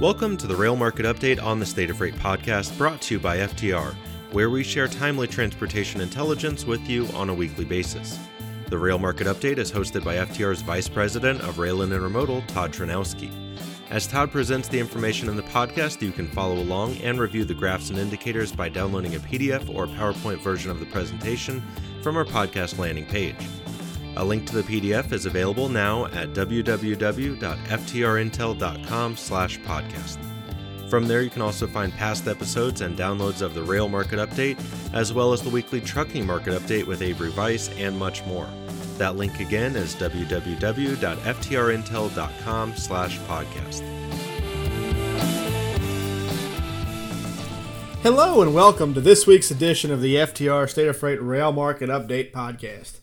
Welcome to the Rail Market Update on the State of Freight podcast brought to you by FTR, where we share timely transportation intelligence with you on a weekly basis. The Rail Market Update is hosted by FTR's Vice President of Rail and Intermodal, Todd Tranowski. As Todd presents the information in the podcast, you can follow along and review the graphs and indicators by downloading a PDF or PowerPoint version of the presentation from our podcast landing page. A link to the PDF is available now at www.ftrintel.com/podcast. From there, you can also find past episodes and downloads of the Rail Market Update, as well as the weekly Trucking Market Update with Avery Vise and much more. That link again is www.ftrintel.com/podcast. Hello and welcome to this week's edition of the FTR State of Freight Rail Market Update podcast.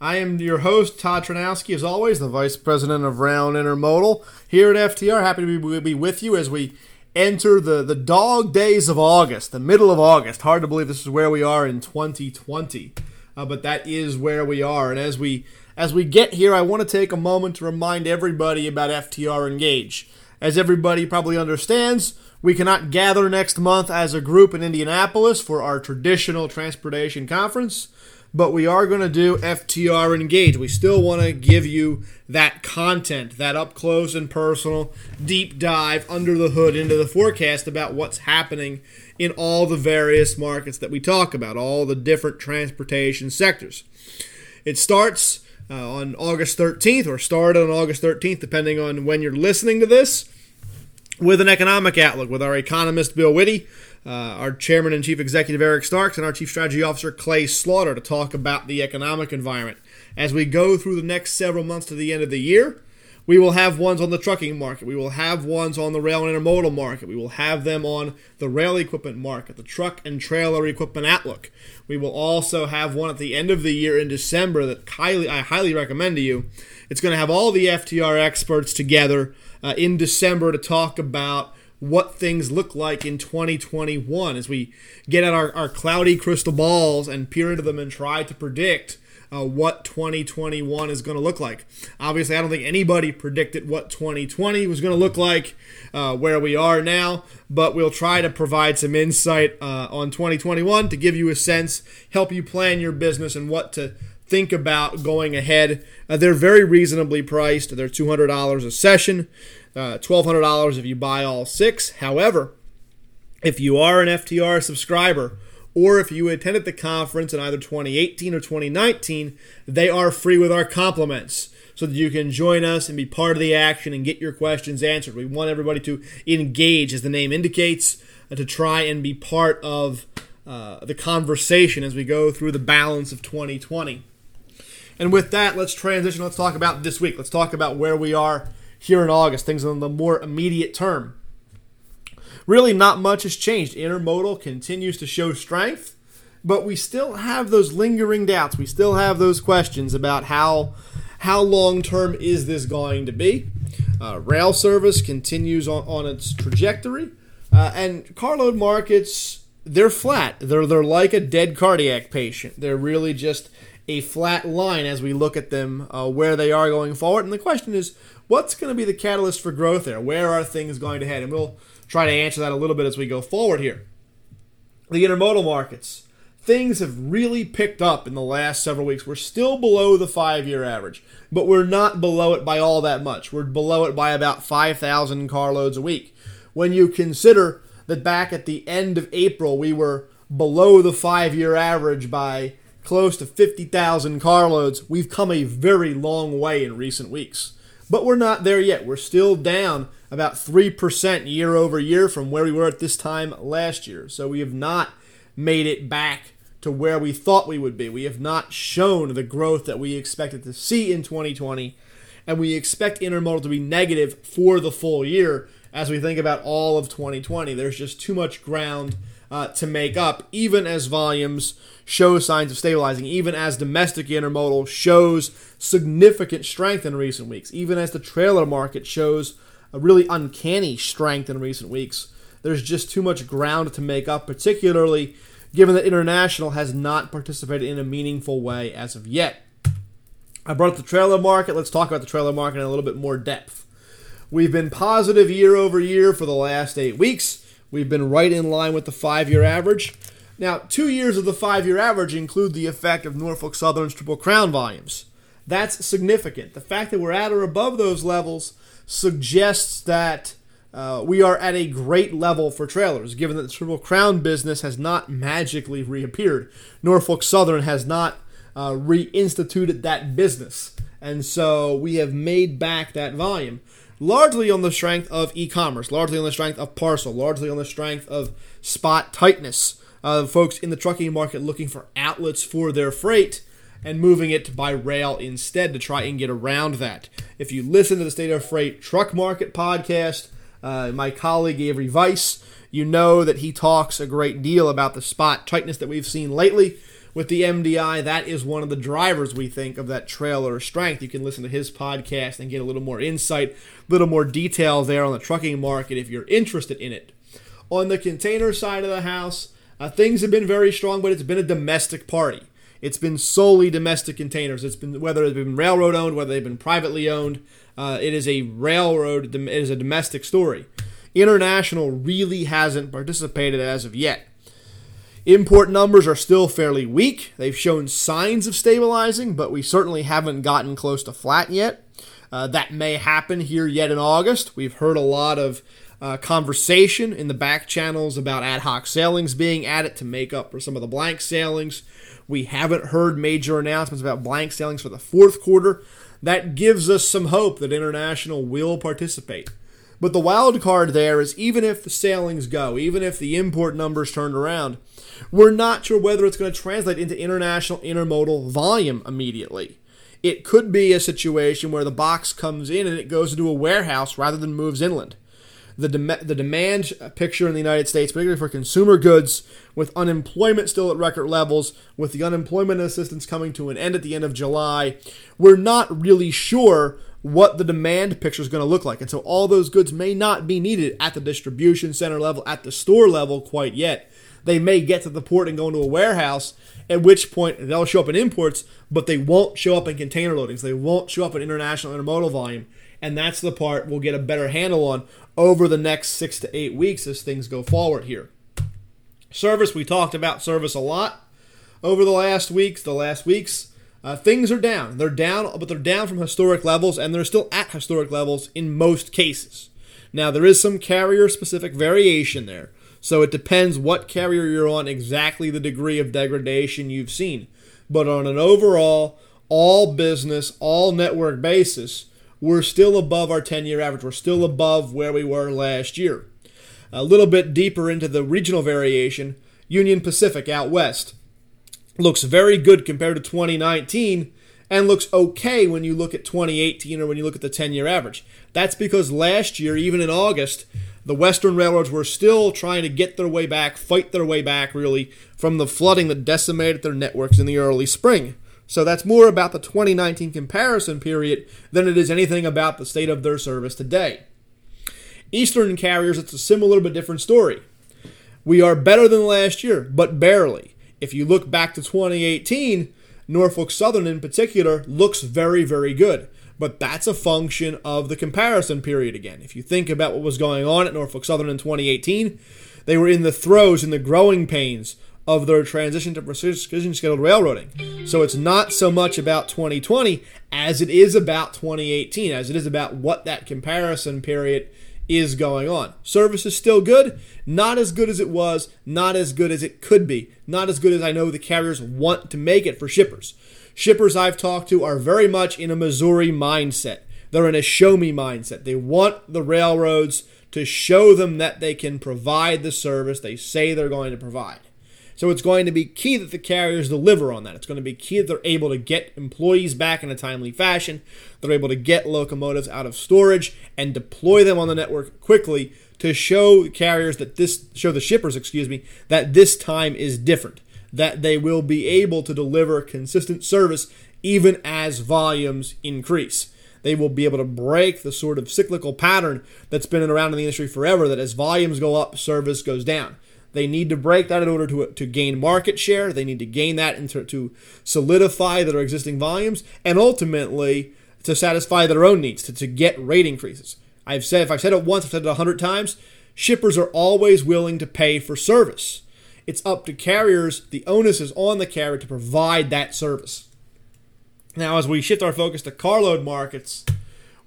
I am your host, Todd Tranowski, as always, the Vice President of Round Intermodal here at FTR. Happy to be with you as we enter the, the dog days of August, the middle of August. Hard to believe this is where we are in 2020, uh, but that is where we are. And as we as we get here, I want to take a moment to remind everybody about FTR Engage. As everybody probably understands, we cannot gather next month as a group in Indianapolis for our traditional transportation conference but we are going to do FTR Engage. We still want to give you that content, that up close and personal deep dive under the hood into the forecast about what's happening in all the various markets that we talk about, all the different transportation sectors. It starts uh, on August 13th or started on August 13th, depending on when you're listening to this, with an economic outlook with our economist Bill Witte uh, our chairman and chief executive Eric Starks and our chief strategy officer Clay Slaughter to talk about the economic environment. As we go through the next several months to the end of the year, we will have ones on the trucking market. We will have ones on the rail and intermodal market. We will have them on the rail equipment market, the truck and trailer equipment outlook. We will also have one at the end of the year in December that highly, I highly recommend to you. It's going to have all the FTR experts together uh, in December to talk about what things look like in 2021 as we get out our, our cloudy crystal balls and peer into them and try to predict uh, what 2021 is going to look like. Obviously, I don't think anybody predicted what 2020 was going to look like uh, where we are now, but we'll try to provide some insight uh, on 2021 to give you a sense, help you plan your business and what to think about going ahead. Uh, they're very reasonably priced. They're $200 a session uh, $1,200 if you buy all six. However, if you are an FTR subscriber, or if you attended the conference in either 2018 or 2019, they are free with our compliments so that you can join us and be part of the action and get your questions answered. We want everybody to engage, as the name indicates, uh, to try and be part of uh, the conversation as we go through the balance of 2020. And with that, let's transition. Let's talk about this week. Let's talk about where we are here in August, things in the more immediate term. Really, not much has changed. Intermodal continues to show strength, but we still have those lingering doubts. We still have those questions about how how long term is this going to be. Uh, rail service continues on, on its trajectory, uh, and carload markets they're flat. They're they're like a dead cardiac patient. They're really just a flat line as we look at them uh, where they are going forward. And the question is, what's going to be the catalyst for growth there? Where are things going to head? And we'll try to answer that a little bit as we go forward here. The intermodal markets. Things have really picked up in the last several weeks. We're still below the five year average, but we're not below it by all that much. We're below it by about 5,000 carloads a week. When you consider that back at the end of April, we were below the five year average by close to 50,000 carloads, we've come a very long way in recent weeks. But we're not there yet. We're still down about 3% year over year from where we were at this time last year. So we have not made it back to where we thought we would be. We have not shown the growth that we expected to see in 2020. And we expect intermodal to be negative for the full year as we think about all of 2020. There's just too much ground uh, to make up, even as volumes show signs of stabilizing, even as domestic intermodal shows significant strength in recent weeks, even as the trailer market shows a really uncanny strength in recent weeks. There's just too much ground to make up, particularly given that international has not participated in a meaningful way as of yet. I brought up the trailer market. Let's talk about the trailer market in a little bit more depth. We've been positive year over year for the last eight weeks. We've been right in line with the five year average. Now, two years of the five year average include the effect of Norfolk Southern's Triple Crown volumes. That's significant. The fact that we're at or above those levels suggests that uh, we are at a great level for trailers, given that the Triple Crown business has not magically reappeared. Norfolk Southern has not uh, reinstituted that business. And so we have made back that volume, largely on the strength of e commerce, largely on the strength of parcel, largely on the strength of spot tightness. Uh, folks in the trucking market looking for outlets for their freight and moving it by rail instead to try and get around that. If you listen to the State of Freight Truck Market podcast, uh, my colleague Avery Vise, you know that he talks a great deal about the spot tightness that we've seen lately with the MDI. That is one of the drivers we think of that trailer strength. You can listen to his podcast and get a little more insight, a little more detail there on the trucking market if you're interested in it. On the container side of the house, uh, things have been very strong, but it's been a domestic party. It's been solely domestic containers. It's been whether it's been railroad owned, whether they've been privately owned. Uh, it is a railroad, it is a domestic story. International really hasn't participated as of yet. Import numbers are still fairly weak. They've shown signs of stabilizing, but we certainly haven't gotten close to flat yet. Uh, that may happen here yet in August. We've heard a lot of uh, conversation in the back channels about ad hoc sailings being added to make up for some of the blank sailings. We haven't heard major announcements about blank sailings for the fourth quarter that gives us some hope that international will participate. But the wild card there is even if the sailings go, even if the import numbers turn around, we're not sure whether it's going to translate into international intermodal volume immediately. It could be a situation where the box comes in and it goes into a warehouse rather than moves inland the, the demand picture in the United States, particularly for consumer goods, with unemployment still at record levels, with the unemployment assistance coming to an end at the end of July, we're not really sure what the demand picture is going to look like. And so all those goods may not be needed at the distribution center level, at the store level quite yet. They may get to the port and go into a warehouse, at which point they'll show up in imports, but they won't show up in container loadings. They won't show up in international intermodal volume. And that's the part we'll get a better handle on over the next six to eight weeks as things go forward here. Service, we talked about service a lot over the last weeks. The last weeks, uh, things are down. They're down, but they're down from historic levels, and they're still at historic levels in most cases. Now, there is some carrier specific variation there. So it depends what carrier you're on, exactly the degree of degradation you've seen. But on an overall, all business, all network basis, we're still above our 10 year average. We're still above where we were last year. A little bit deeper into the regional variation, Union Pacific out west looks very good compared to 2019 and looks okay when you look at 2018 or when you look at the 10 year average. That's because last year, even in August, the Western railroads were still trying to get their way back, fight their way back, really, from the flooding that decimated their networks in the early spring. So that's more about the 2019 comparison period than it is anything about the state of their service today. Eastern carriers, it's a similar but different story. We are better than last year, but barely. If you look back to 2018, Norfolk Southern in particular looks very, very good. But that's a function of the comparison period again. If you think about what was going on at Norfolk Southern in 2018, they were in the throes, in the growing pains of their transition to precision scheduled railroading. So it's not so much about 2020 as it is about 2018, as it is about what that comparison period is going on. Service is still good, not as good as it was, not as good as it could be, not as good as I know the carriers want to make it for shippers. Shippers I've talked to are very much in a Missouri mindset. They're in a show me mindset. They want the railroads to show them that they can provide the service they say they're going to provide. So it's going to be key that the carriers deliver on that. It's going to be key that they're able to get employees back in a timely fashion. They're able to get locomotives out of storage and deploy them on the network quickly to show carriers that this show the shippers, excuse me, that this time is different. That they will be able to deliver consistent service even as volumes increase they will be able to break the sort of cyclical pattern that's been around in the industry forever that as volumes go up, service goes down. They need to break that in order to, to gain market share. They need to gain that and to, to solidify their existing volumes and ultimately to satisfy their own needs, to, to get rate increases. I've said if I've said it once, I've said it a hundred times. Shippers are always willing to pay for service. It's up to carriers. The onus is on the carrier to provide that service. Now, as we shift our focus to carload markets,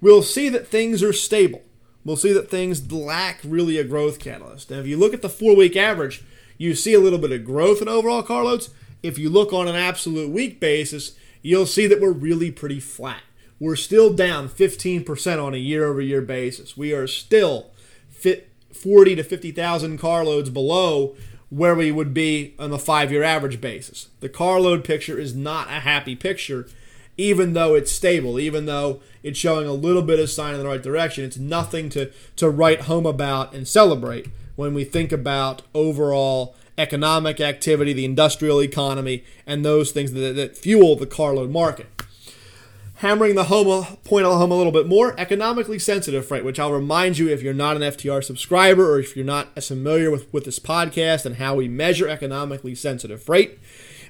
we'll see that things are stable. We'll see that things lack really a growth catalyst. Now, if you look at the four week average, you see a little bit of growth in overall carloads. If you look on an absolute week basis, you'll see that we're really pretty flat. We're still down 15% on a year over year basis. We are still fit 40 to 50,000 carloads below where we would be on the five year average basis. The carload picture is not a happy picture, even though it's stable, even though it's showing a little bit of sign in the right direction. It's nothing to, to write home about and celebrate when we think about overall economic activity, the industrial economy, and those things that, that fuel the carload market hammering the home point home a little bit more economically sensitive freight which i'll remind you if you're not an ftr subscriber or if you're not as familiar with, with this podcast and how we measure economically sensitive freight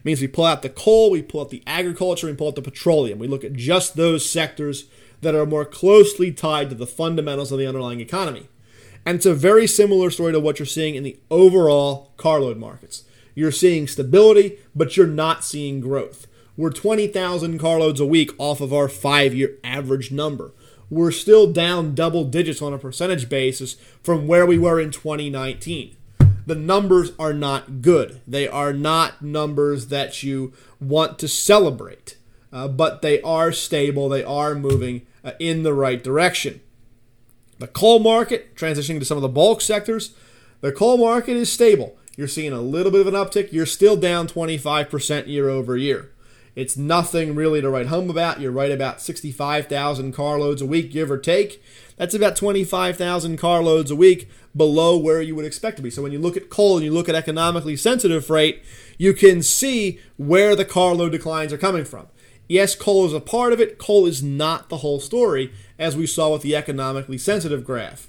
means we pull out the coal we pull out the agriculture and pull out the petroleum we look at just those sectors that are more closely tied to the fundamentals of the underlying economy and it's a very similar story to what you're seeing in the overall carload markets you're seeing stability but you're not seeing growth we're 20,000 carloads a week off of our five year average number. We're still down double digits on a percentage basis from where we were in 2019. The numbers are not good. They are not numbers that you want to celebrate, uh, but they are stable. They are moving uh, in the right direction. The coal market, transitioning to some of the bulk sectors, the coal market is stable. You're seeing a little bit of an uptick. You're still down 25% year over year. It's nothing really to write home about. You're right about 65,000 carloads a week, give or take. That's about 25,000 carloads a week below where you would expect to be. So when you look at coal and you look at economically sensitive freight, you can see where the carload declines are coming from. Yes, coal is a part of it. Coal is not the whole story, as we saw with the economically sensitive graph.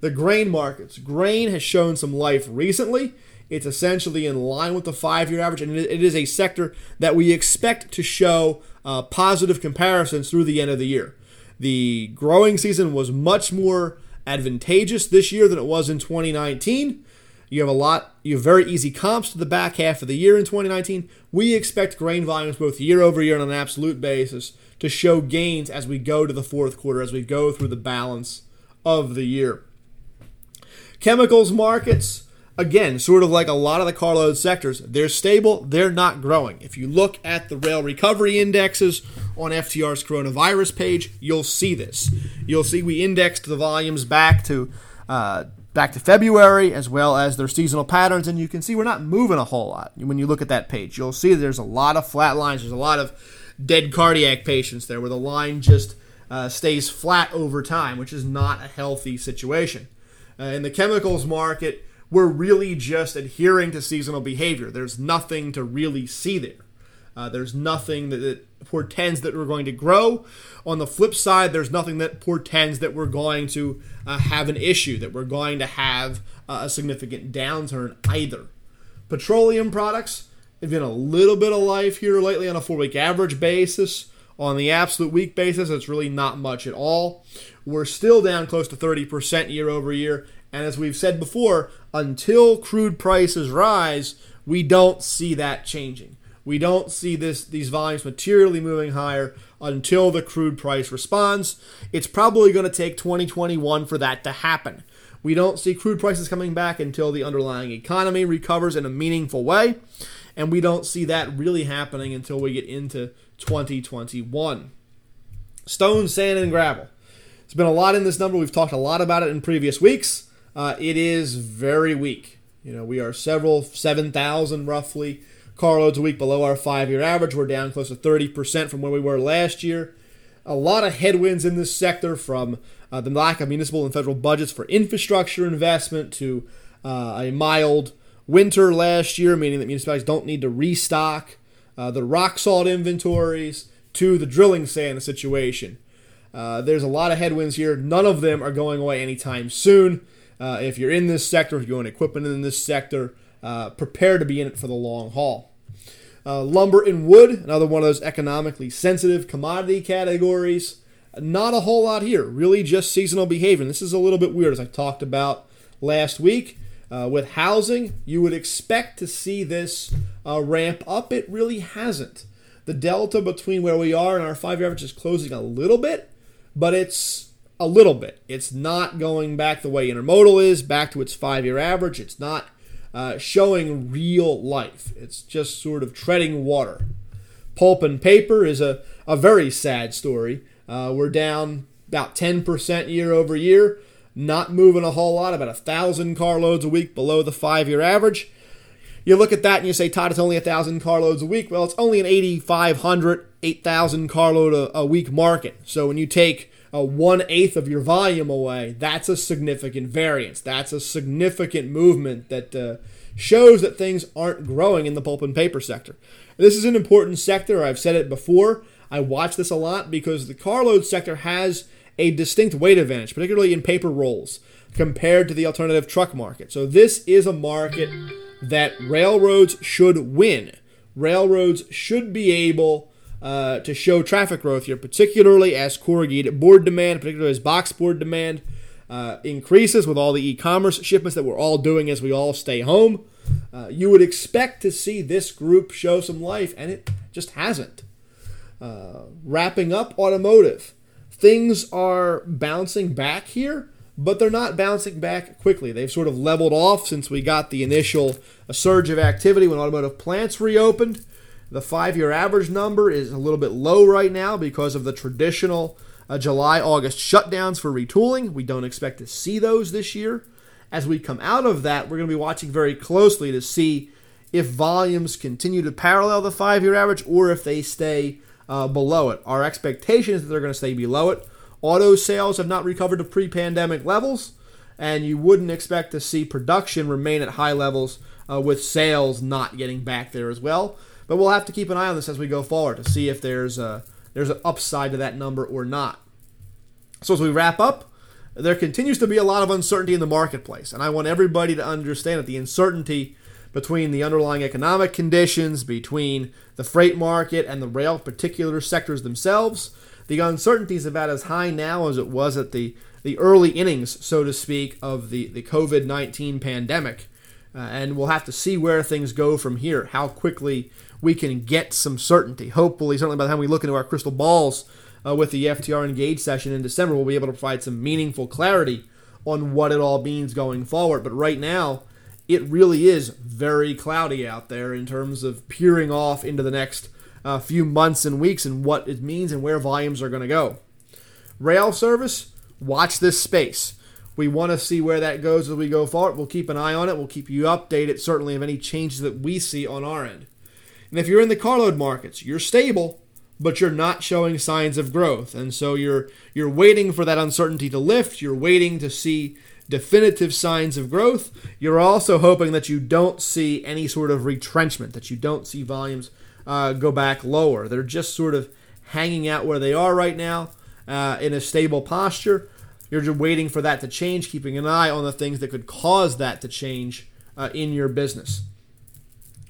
The grain markets. Grain has shown some life recently. It's essentially in line with the five year average, and it is a sector that we expect to show uh, positive comparisons through the end of the year. The growing season was much more advantageous this year than it was in 2019. You have a lot, you have very easy comps to the back half of the year in 2019. We expect grain volumes both year over year and on an absolute basis to show gains as we go to the fourth quarter, as we go through the balance of the year. Chemicals markets, again, sort of like a lot of the carload sectors, they're stable, they're not growing. If you look at the rail recovery indexes on FTR's coronavirus page, you'll see this. You'll see we indexed the volumes back to uh, back to February as well as their seasonal patterns, and you can see we're not moving a whole lot. When you look at that page, you'll see there's a lot of flat lines. There's a lot of dead cardiac patients there, where the line just uh, stays flat over time, which is not a healthy situation. Uh, in the chemicals market, we're really just adhering to seasonal behavior. There's nothing to really see there. Uh, there's nothing that, that, portends that we're going to grow. On the flip side, there's nothing that portends that we're going to uh, have an issue, that we're going to have uh, a significant downturn either. Petroleum products have been a little bit of life here lately on a four week average basis. On the absolute week basis, it's really not much at all. We're still down close to 30% year over year, and as we've said before, until crude prices rise, we don't see that changing. We don't see this these volumes materially moving higher until the crude price responds. It's probably going to take 2021 for that to happen. We don't see crude prices coming back until the underlying economy recovers in a meaningful way, and we don't see that really happening until we get into 2021. Stone, sand, and gravel. There's been a lot in this number. We've talked a lot about it in previous weeks uh, it is very weak. You know, we are several, 7,000 roughly carloads a week below our five year average. We're down close to 30% from where we were last year. A lot of headwinds in this sector from uh, the lack of municipal and federal budgets for infrastructure investment to uh, a mild winter last year, meaning that municipalities don't need to restock uh, the rock salt inventories to the drilling sand situation. Uh, there's a lot of headwinds here. None of them are going away anytime soon. Uh, if you're in this sector, if you own equipment in this sector, uh, prepare to be in it for the long haul. Uh, lumber and wood, another one of those economically sensitive commodity categories. not a whole lot here. Really, just seasonal behavior. And this is a little bit weird, as I talked about last week. Uh, with housing, you would expect to see this uh, ramp up. It really hasn't. The delta between where we are and our five year average is closing a little bit, but it's a little bit. It's not going back the way intermodal is, back to its five year average. It's not uh, showing real life. It's just sort of treading water. Pulp and paper is a, a very sad story. Uh, we're down about 10% year over year, not moving a whole lot, about a thousand carloads a week below the five year average. You look at that and you say, Todd, it's only a thousand carloads a week. Well, it's only an 8,500, 8,000 carload a, a week market. So when you take a one eighth of your volume away, that's a significant variance. That's a significant movement that uh, shows that things aren't growing in the pulp and paper sector. This is an important sector. I've said it before. I watch this a lot because the carload sector has a distinct weight advantage, particularly in paper rolls, compared to the alternative truck market. So this is a market that railroads should win. Railroads should be able uh, to show traffic growth here, particularly as corrugated board demand, particularly as box board demand uh, increases with all the e-commerce shipments that we're all doing as we all stay home. Uh, you would expect to see this group show some life, and it just hasn't. Uh, wrapping up automotive. Things are bouncing back here, but they're not bouncing back quickly. They've sort of leveled off since we got the initial surge of activity when automotive plants reopened. The five year average number is a little bit low right now because of the traditional uh, July August shutdowns for retooling. We don't expect to see those this year. As we come out of that, we're going to be watching very closely to see if volumes continue to parallel the five year average or if they stay uh, below it. Our expectation is that they're going to stay below it. Auto sales have not recovered to pre pandemic levels, and you wouldn't expect to see production remain at high levels uh, with sales not getting back there as well. But we'll have to keep an eye on this as we go forward to see if there's a, there's an upside to that number or not. So as we wrap up, there continues to be a lot of uncertainty in the marketplace, and I want everybody to understand that the uncertainty between the underlying economic conditions, between the freight market and the rail particular sectors themselves. The uncertainty is about as high now as it was at the, the early innings, so to speak, of the, the COVID 19 pandemic. Uh, and we'll have to see where things go from here, how quickly we can get some certainty. Hopefully, certainly by the time we look into our crystal balls uh, with the FTR Engage session in December, we'll be able to provide some meaningful clarity on what it all means going forward. But right now, it really is very cloudy out there in terms of peering off into the next uh, few months and weeks and what it means and where volumes are going to go. Rail service, watch this space. We want to see where that goes as we go forward. We'll keep an eye on it. We'll keep you updated, certainly, of any changes that we see on our end. And if you're in the carload markets, you're stable, but you're not showing signs of growth. And so you're you're waiting for that uncertainty to lift. You're waiting to see definitive signs of growth. You're also hoping that you don't see any sort of retrenchment, that you don't see volumes uh, go back lower. They're just sort of hanging out where they are right now uh, in a stable posture. You're just waiting for that to change, keeping an eye on the things that could cause that to change uh, in your business.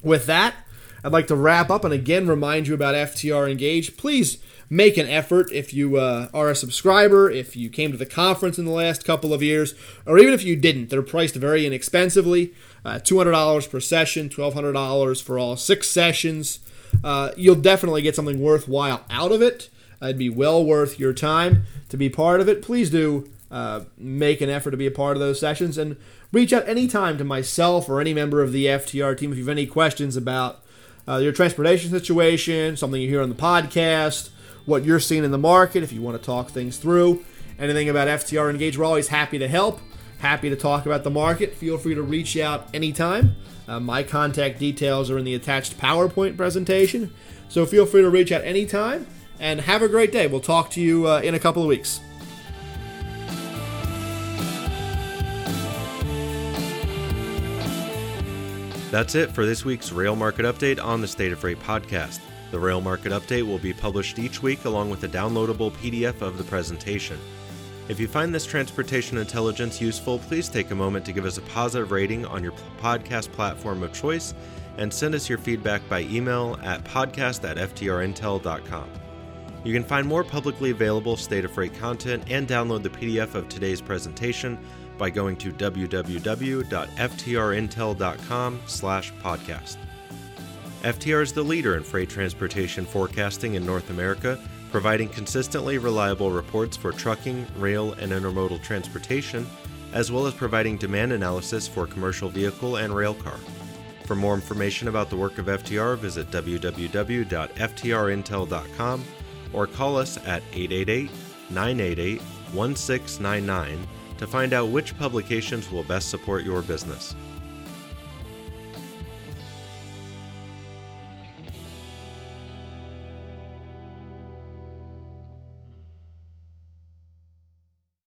With that, I'd like to wrap up and again remind you about FTR Engage. Please make an effort if you uh, are a subscriber, if you came to the conference in the last couple of years, or even if you didn't. They're priced very inexpensively uh, $200 per session, $1,200 for all six sessions. Uh, you'll definitely get something worthwhile out of it. It'd be well worth your time to be part of it. Please do uh, make an effort to be a part of those sessions and reach out anytime to myself or any member of the FTR team if you have any questions about uh, your transportation situation, something you hear on the podcast, what you're seeing in the market, if you want to talk things through, anything about FTR Engage, we're always happy to help. Happy to talk about the market. Feel free to reach out anytime. Uh, my contact details are in the attached PowerPoint presentation. So feel free to reach out anytime and have a great day. We'll talk to you uh, in a couple of weeks. That's it for this week's Rail Market Update on the State of Freight podcast. The Rail Market Update will be published each week along with a downloadable PDF of the presentation. If you find this transportation intelligence useful, please take a moment to give us a positive rating on your podcast platform of choice and send us your feedback by email at podcast at. You can find more publicly available State of Freight content and download the PDF of today's presentation by going to www.ftrintel.com/podcast. FTR is the leader in freight transportation forecasting in North America, providing consistently reliable reports for trucking, rail, and intermodal transportation, as well as providing demand analysis for commercial vehicle and rail car. For more information about the work of FTR, visit www.ftrintel.com or call us at 888 988 1699 to find out which publications will best support your business.